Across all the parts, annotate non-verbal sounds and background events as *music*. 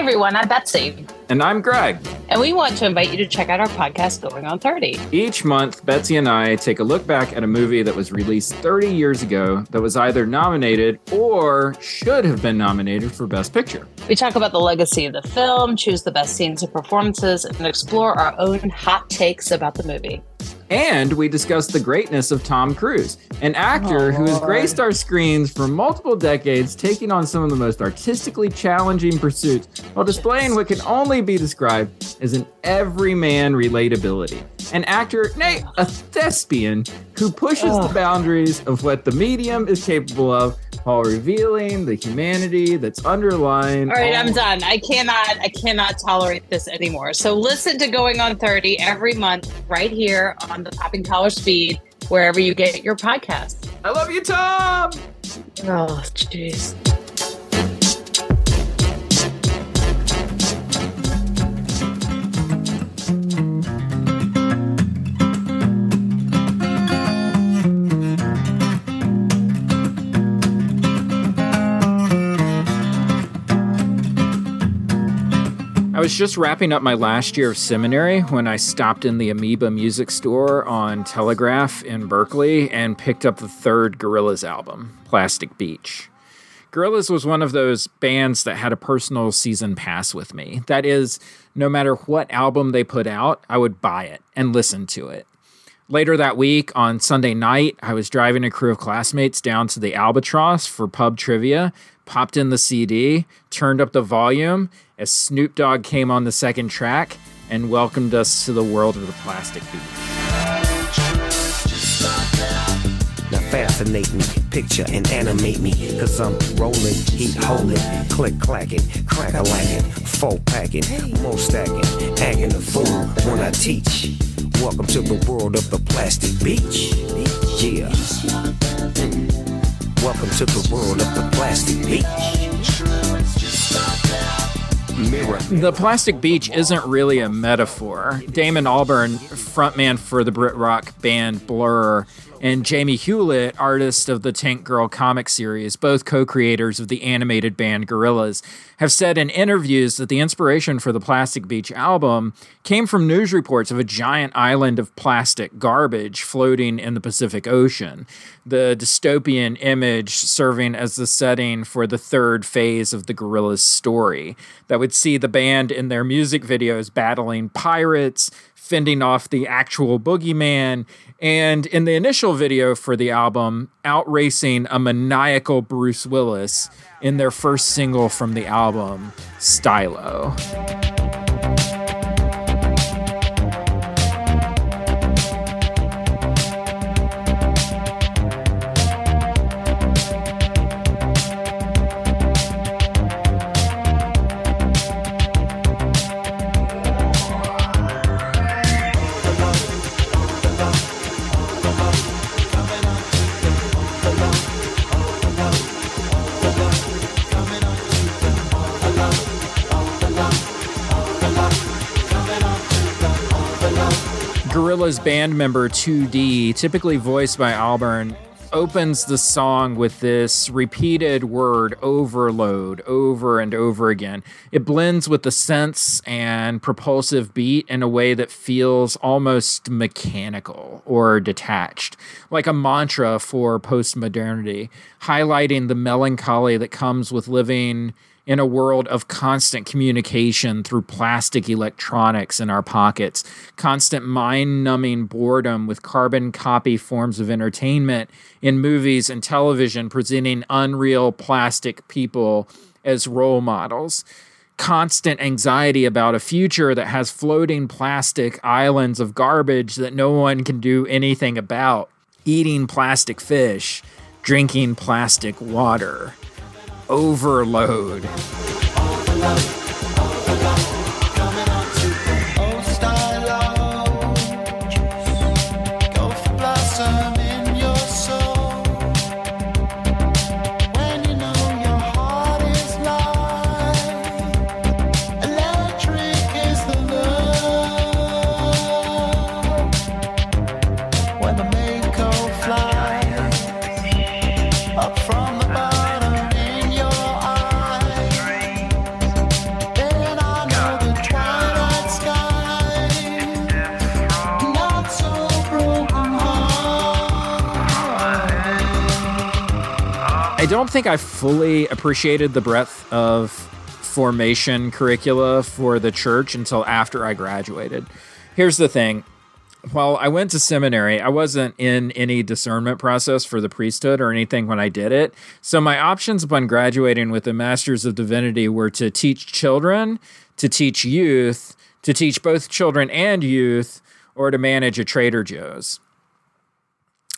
everyone. I'm Betsy. And I'm Greg. And we want to invite you to check out our podcast, Going on 30. Each month, Betsy and I take a look back at a movie that was released 30 years ago that was either nominated or should have been nominated for Best Picture. We talk about the legacy of the film, choose the best scenes and performances, and explore our own hot takes about the movie. And we discuss the greatness of Tom Cruise, an actor oh, who has graced our screens for multiple decades, taking on some of the most artistically challenging pursuits while displaying what can only be described as an everyman relatability. An actor, nay, a thespian, who pushes oh. the boundaries of what the medium is capable of while revealing the humanity that's underlying. All right, all- I'm done. I cannot, I cannot tolerate this anymore. So listen to Going on 30 every month right here on the Popping College Speed, wherever you get your podcasts. I love you, Tom. Oh, jeez. I was just wrapping up my last year of seminary when I stopped in the Amoeba music store on Telegraph in Berkeley and picked up the third Gorillaz album, Plastic Beach. Gorillaz was one of those bands that had a personal season pass with me. That is, no matter what album they put out, I would buy it and listen to it. Later that week, on Sunday night, I was driving a crew of classmates down to the Albatross for pub trivia, popped in the CD, turned up the volume, as Snoop Dogg came on the second track and welcomed us to the world of the plastic beat. Now fascinate me, picture and animate me, cause I'm rolling, heat holding, click clacking, crack a lacking, full packing, more stacking, acting a fool when I teach. Welcome to the world of the plastic beach. Yeah. Welcome to the world of the plastic beach. The plastic beach isn't really a metaphor. Damon Albarn, frontman for the Brit rock band Blur, and Jamie Hewlett, artist of the Tank Girl comic series, both co creators of the animated band Gorillaz, have said in interviews that the inspiration for the Plastic Beach album came from news reports of a giant island of plastic garbage floating in the Pacific Ocean, the dystopian image serving as the setting for the third phase of the Gorillaz story that would see the band in their music videos battling pirates fending off the actual boogeyman, and in the initial video for the album, outracing a maniacal Bruce Willis in their first single from the album, Stylo. Gorillaz band member 2D, typically voiced by Albarn, opens the song with this repeated word overload over and over again. It blends with the sense and propulsive beat in a way that feels almost mechanical or detached, like a mantra for postmodernity, highlighting the melancholy that comes with living in a world of constant communication through plastic electronics in our pockets, constant mind numbing boredom with carbon copy forms of entertainment in movies and television presenting unreal plastic people as role models. Constant anxiety about a future that has floating plastic islands of garbage that no one can do anything about. Eating plastic fish, drinking plastic water overload. Don't think I fully appreciated the breadth of formation curricula for the church until after I graduated. Here's the thing while I went to seminary, I wasn't in any discernment process for the priesthood or anything when I did it. So my options upon graduating with a master's of divinity were to teach children, to teach youth, to teach both children and youth, or to manage a Trader Joe's.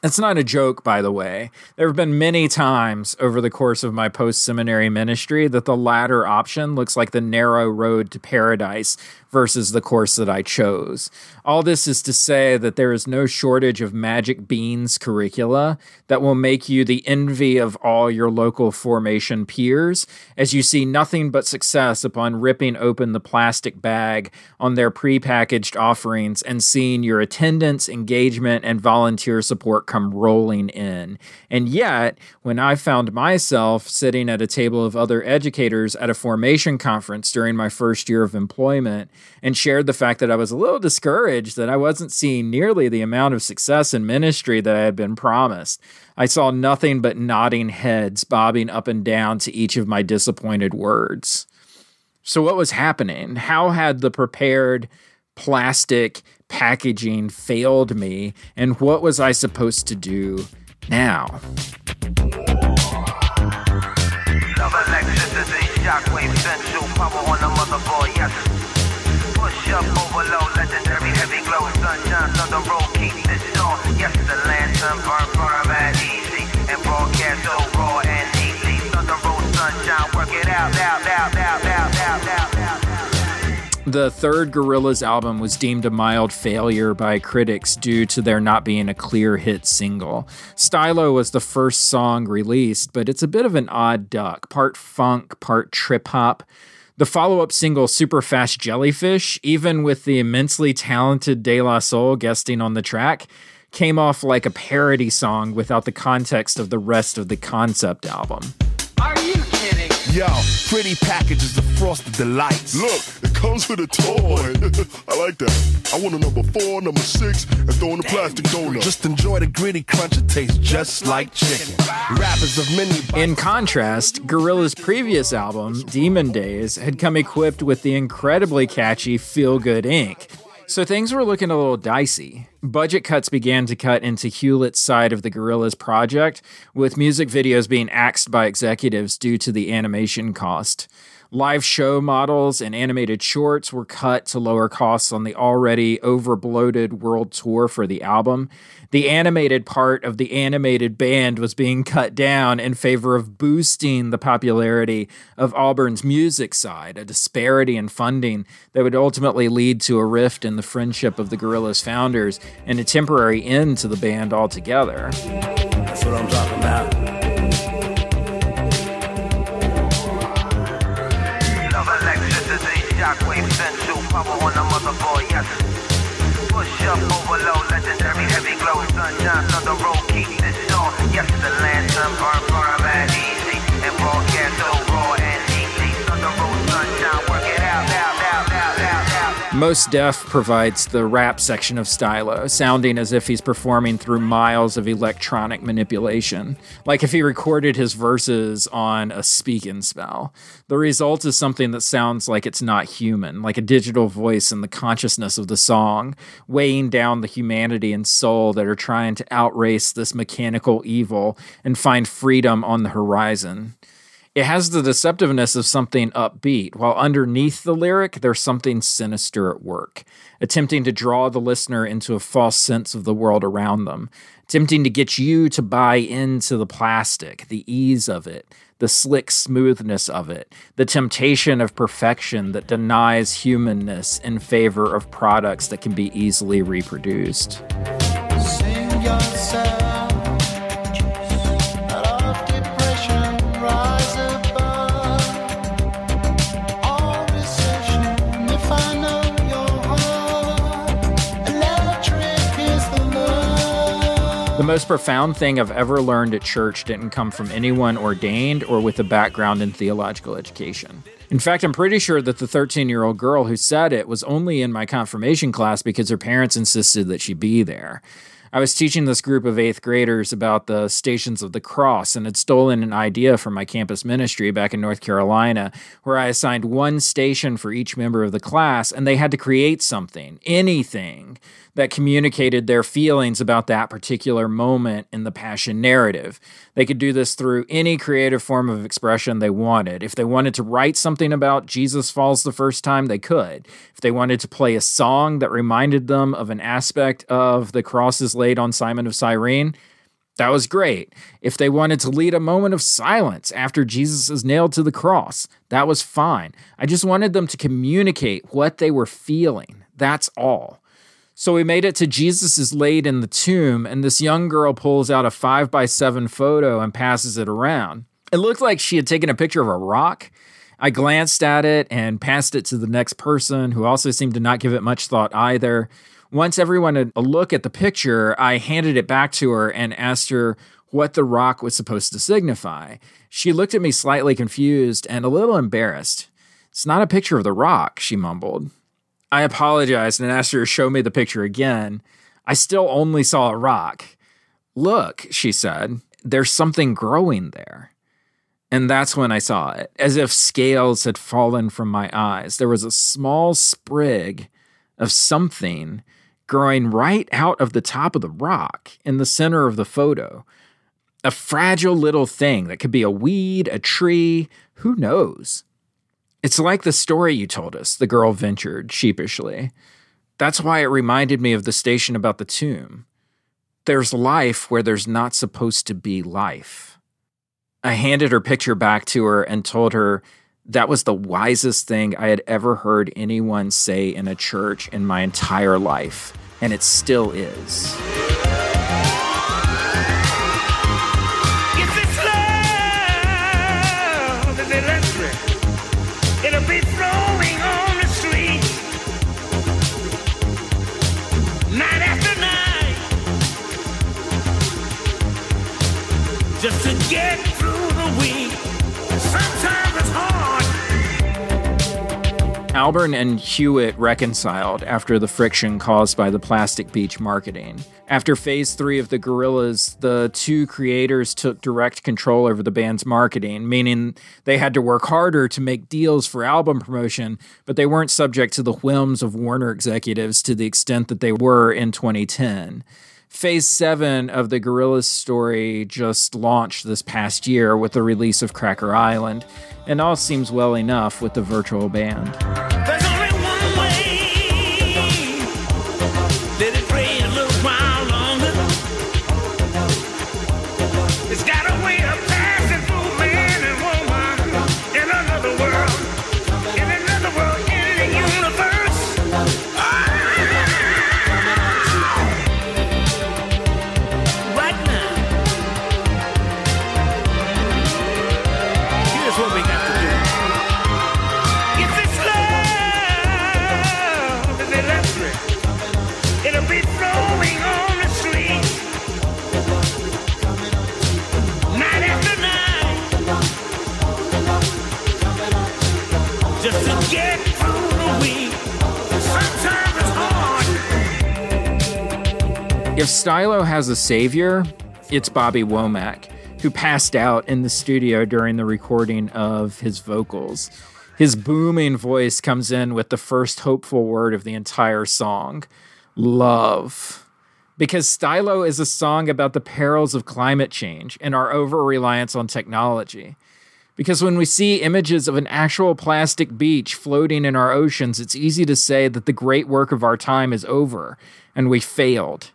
It's not a joke, by the way. There have been many times over the course of my post seminary ministry that the latter option looks like the narrow road to paradise versus the course that I chose. All this is to say that there is no shortage of magic beans curricula that will make you the envy of all your local formation peers as you see nothing but success upon ripping open the plastic bag on their prepackaged offerings and seeing your attendance, engagement, and volunteer support come rolling in. And yet, when I found myself sitting at a table of other educators at a formation conference during my first year of employment, and shared the fact that I was a little discouraged that I wasn't seeing nearly the amount of success in ministry that I had been promised. I saw nothing but nodding heads bobbing up and down to each of my disappointed words. So, what was happening? How had the prepared plastic packaging failed me, and what was I supposed to do now? Love shockwave Up, overload, legendary, heavy glow, sunshine, roll, keep this on. Yes, the lantern burn, easy, and broadcast so raw and easy. Roll, sunshine, work it out, out, out, out, out, out, out. The third Gorillaz album was deemed a mild failure by critics due to there not being a clear hit single. Stylo was the first song released, but it's a bit of an odd duck, part funk, part trip hop. The follow up single, Super Fast Jellyfish, even with the immensely talented De La Soul guesting on the track, came off like a parody song without the context of the rest of the concept album. Are you kidding? Yo, pretty packages of frosted delights. Look, it comes with a toy. *laughs* I like that. I want a number four, number six, and throw in a plastic donut. Just enjoy the gritty crunch. It tastes just like chicken. Rappers of many. In contrast, Gorillaz' previous album, Demon Days, had come equipped with the incredibly catchy Feel Good Inc. So things were looking a little dicey. Budget cuts began to cut into Hewlett's side of the Gorillaz project, with music videos being axed by executives due to the animation cost. Live show models and animated shorts were cut to lower costs on the already overbloated world tour for the album. The animated part of the animated band was being cut down in favor of boosting the popularity of Albarn's music side, a disparity in funding that would ultimately lead to a rift in the friendship of the Gorillaz founders and a temporary end to the band altogether. That's what I'm talking about. Up, overload, legendary, heavy glow, sunshine, the road. keep this on. Yes, the burn, burn, Mos Def provides the rap section of Stylo, sounding as if he's performing through miles of electronic manipulation, like if he recorded his verses on a speak and spell. The result is something that sounds like it's not human, like a digital voice in the consciousness of the song, weighing down the humanity and soul that are trying to outrace this mechanical evil and find freedom on the horizon it has the deceptiveness of something upbeat, while underneath the lyric, there's something sinister at work, attempting to draw the listener into a false sense of the world around them, attempting to get you to buy into the plastic, the ease of it, the slick smoothness of it, the temptation of perfection that denies humanness in favor of products that can be easily reproduced. The most profound thing I've ever learned at church didn't come from anyone ordained or with a background in theological education. In fact, I'm pretty sure that the 13 year old girl who said it was only in my confirmation class because her parents insisted that she be there. I was teaching this group of eighth graders about the Stations of the Cross and had stolen an idea from my campus ministry back in North Carolina, where I assigned one station for each member of the class, and they had to create something, anything, that communicated their feelings about that particular moment in the passion narrative. They could do this through any creative form of expression they wanted. If they wanted to write something about Jesus falls the first time, they could. If they wanted to play a song that reminded them of an aspect of the crosses laid on Simon of Cyrene, that was great. If they wanted to lead a moment of silence after Jesus is nailed to the cross, that was fine. I just wanted them to communicate what they were feeling. That's all. So we made it to Jesus is laid in the tomb, and this young girl pulls out a five by seven photo and passes it around. It looked like she had taken a picture of a rock. I glanced at it and passed it to the next person, who also seemed to not give it much thought either. Once everyone had a look at the picture, I handed it back to her and asked her what the rock was supposed to signify. She looked at me slightly confused and a little embarrassed. It's not a picture of the rock, she mumbled. I apologized and asked her to show me the picture again. I still only saw a rock. Look, she said, there's something growing there. And that's when I saw it, as if scales had fallen from my eyes. There was a small sprig of something growing right out of the top of the rock in the center of the photo. A fragile little thing that could be a weed, a tree, who knows? It's like the story you told us, the girl ventured sheepishly. That's why it reminded me of the station about the tomb. There's life where there's not supposed to be life. I handed her picture back to her and told her that was the wisest thing I had ever heard anyone say in a church in my entire life, and it still is. Albarn and Hewlett reconciled after the friction caused by the Plastic Beach marketing. After phase three of the Gorillaz, the two creators took direct control over the band's marketing, meaning they had to work harder to make deals for album promotion, but they weren't subject to the whims of Warner executives to the extent that they were in 2010. Phase 7 of the Gorillaz' story just launched this past year with the release of Cracker Island, and all seems well enough with the virtual band. If Stylo has a savior, it's Bobby Womack, who passed out in the studio during the recording of his vocals. His booming voice comes in with the first hopeful word of the entire song love. Because Stylo is a song about the perils of climate change and our over reliance on technology. Because when we see images of an actual plastic beach floating in our oceans, it's easy to say that the great work of our time is over and we failed.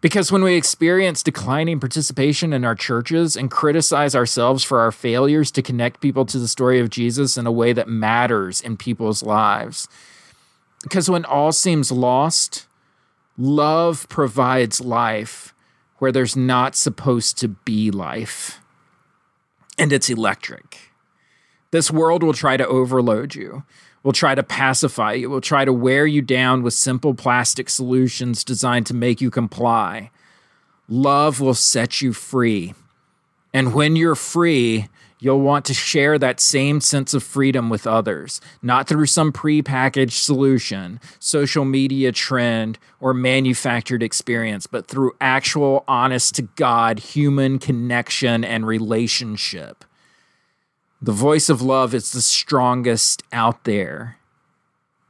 Because when we experience declining participation in our churches and criticize ourselves for our failures to connect people to the story of Jesus in a way that matters in people's lives. Because when all seems lost, love provides life where there's not supposed to be life. And it's electric. This world will try to overload you will try to pacify you, will try to wear you down with simple plastic solutions designed to make you comply. Love will set you free. And when you're free, You'll want to share that same sense of freedom with others, not through some prepackaged solution, social media trend, or manufactured experience, but through actual, honest to God human connection and relationship. The voice of love is the strongest out there.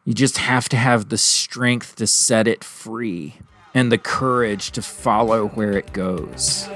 You just have to have the strength to set it free and the courage to follow where it goes.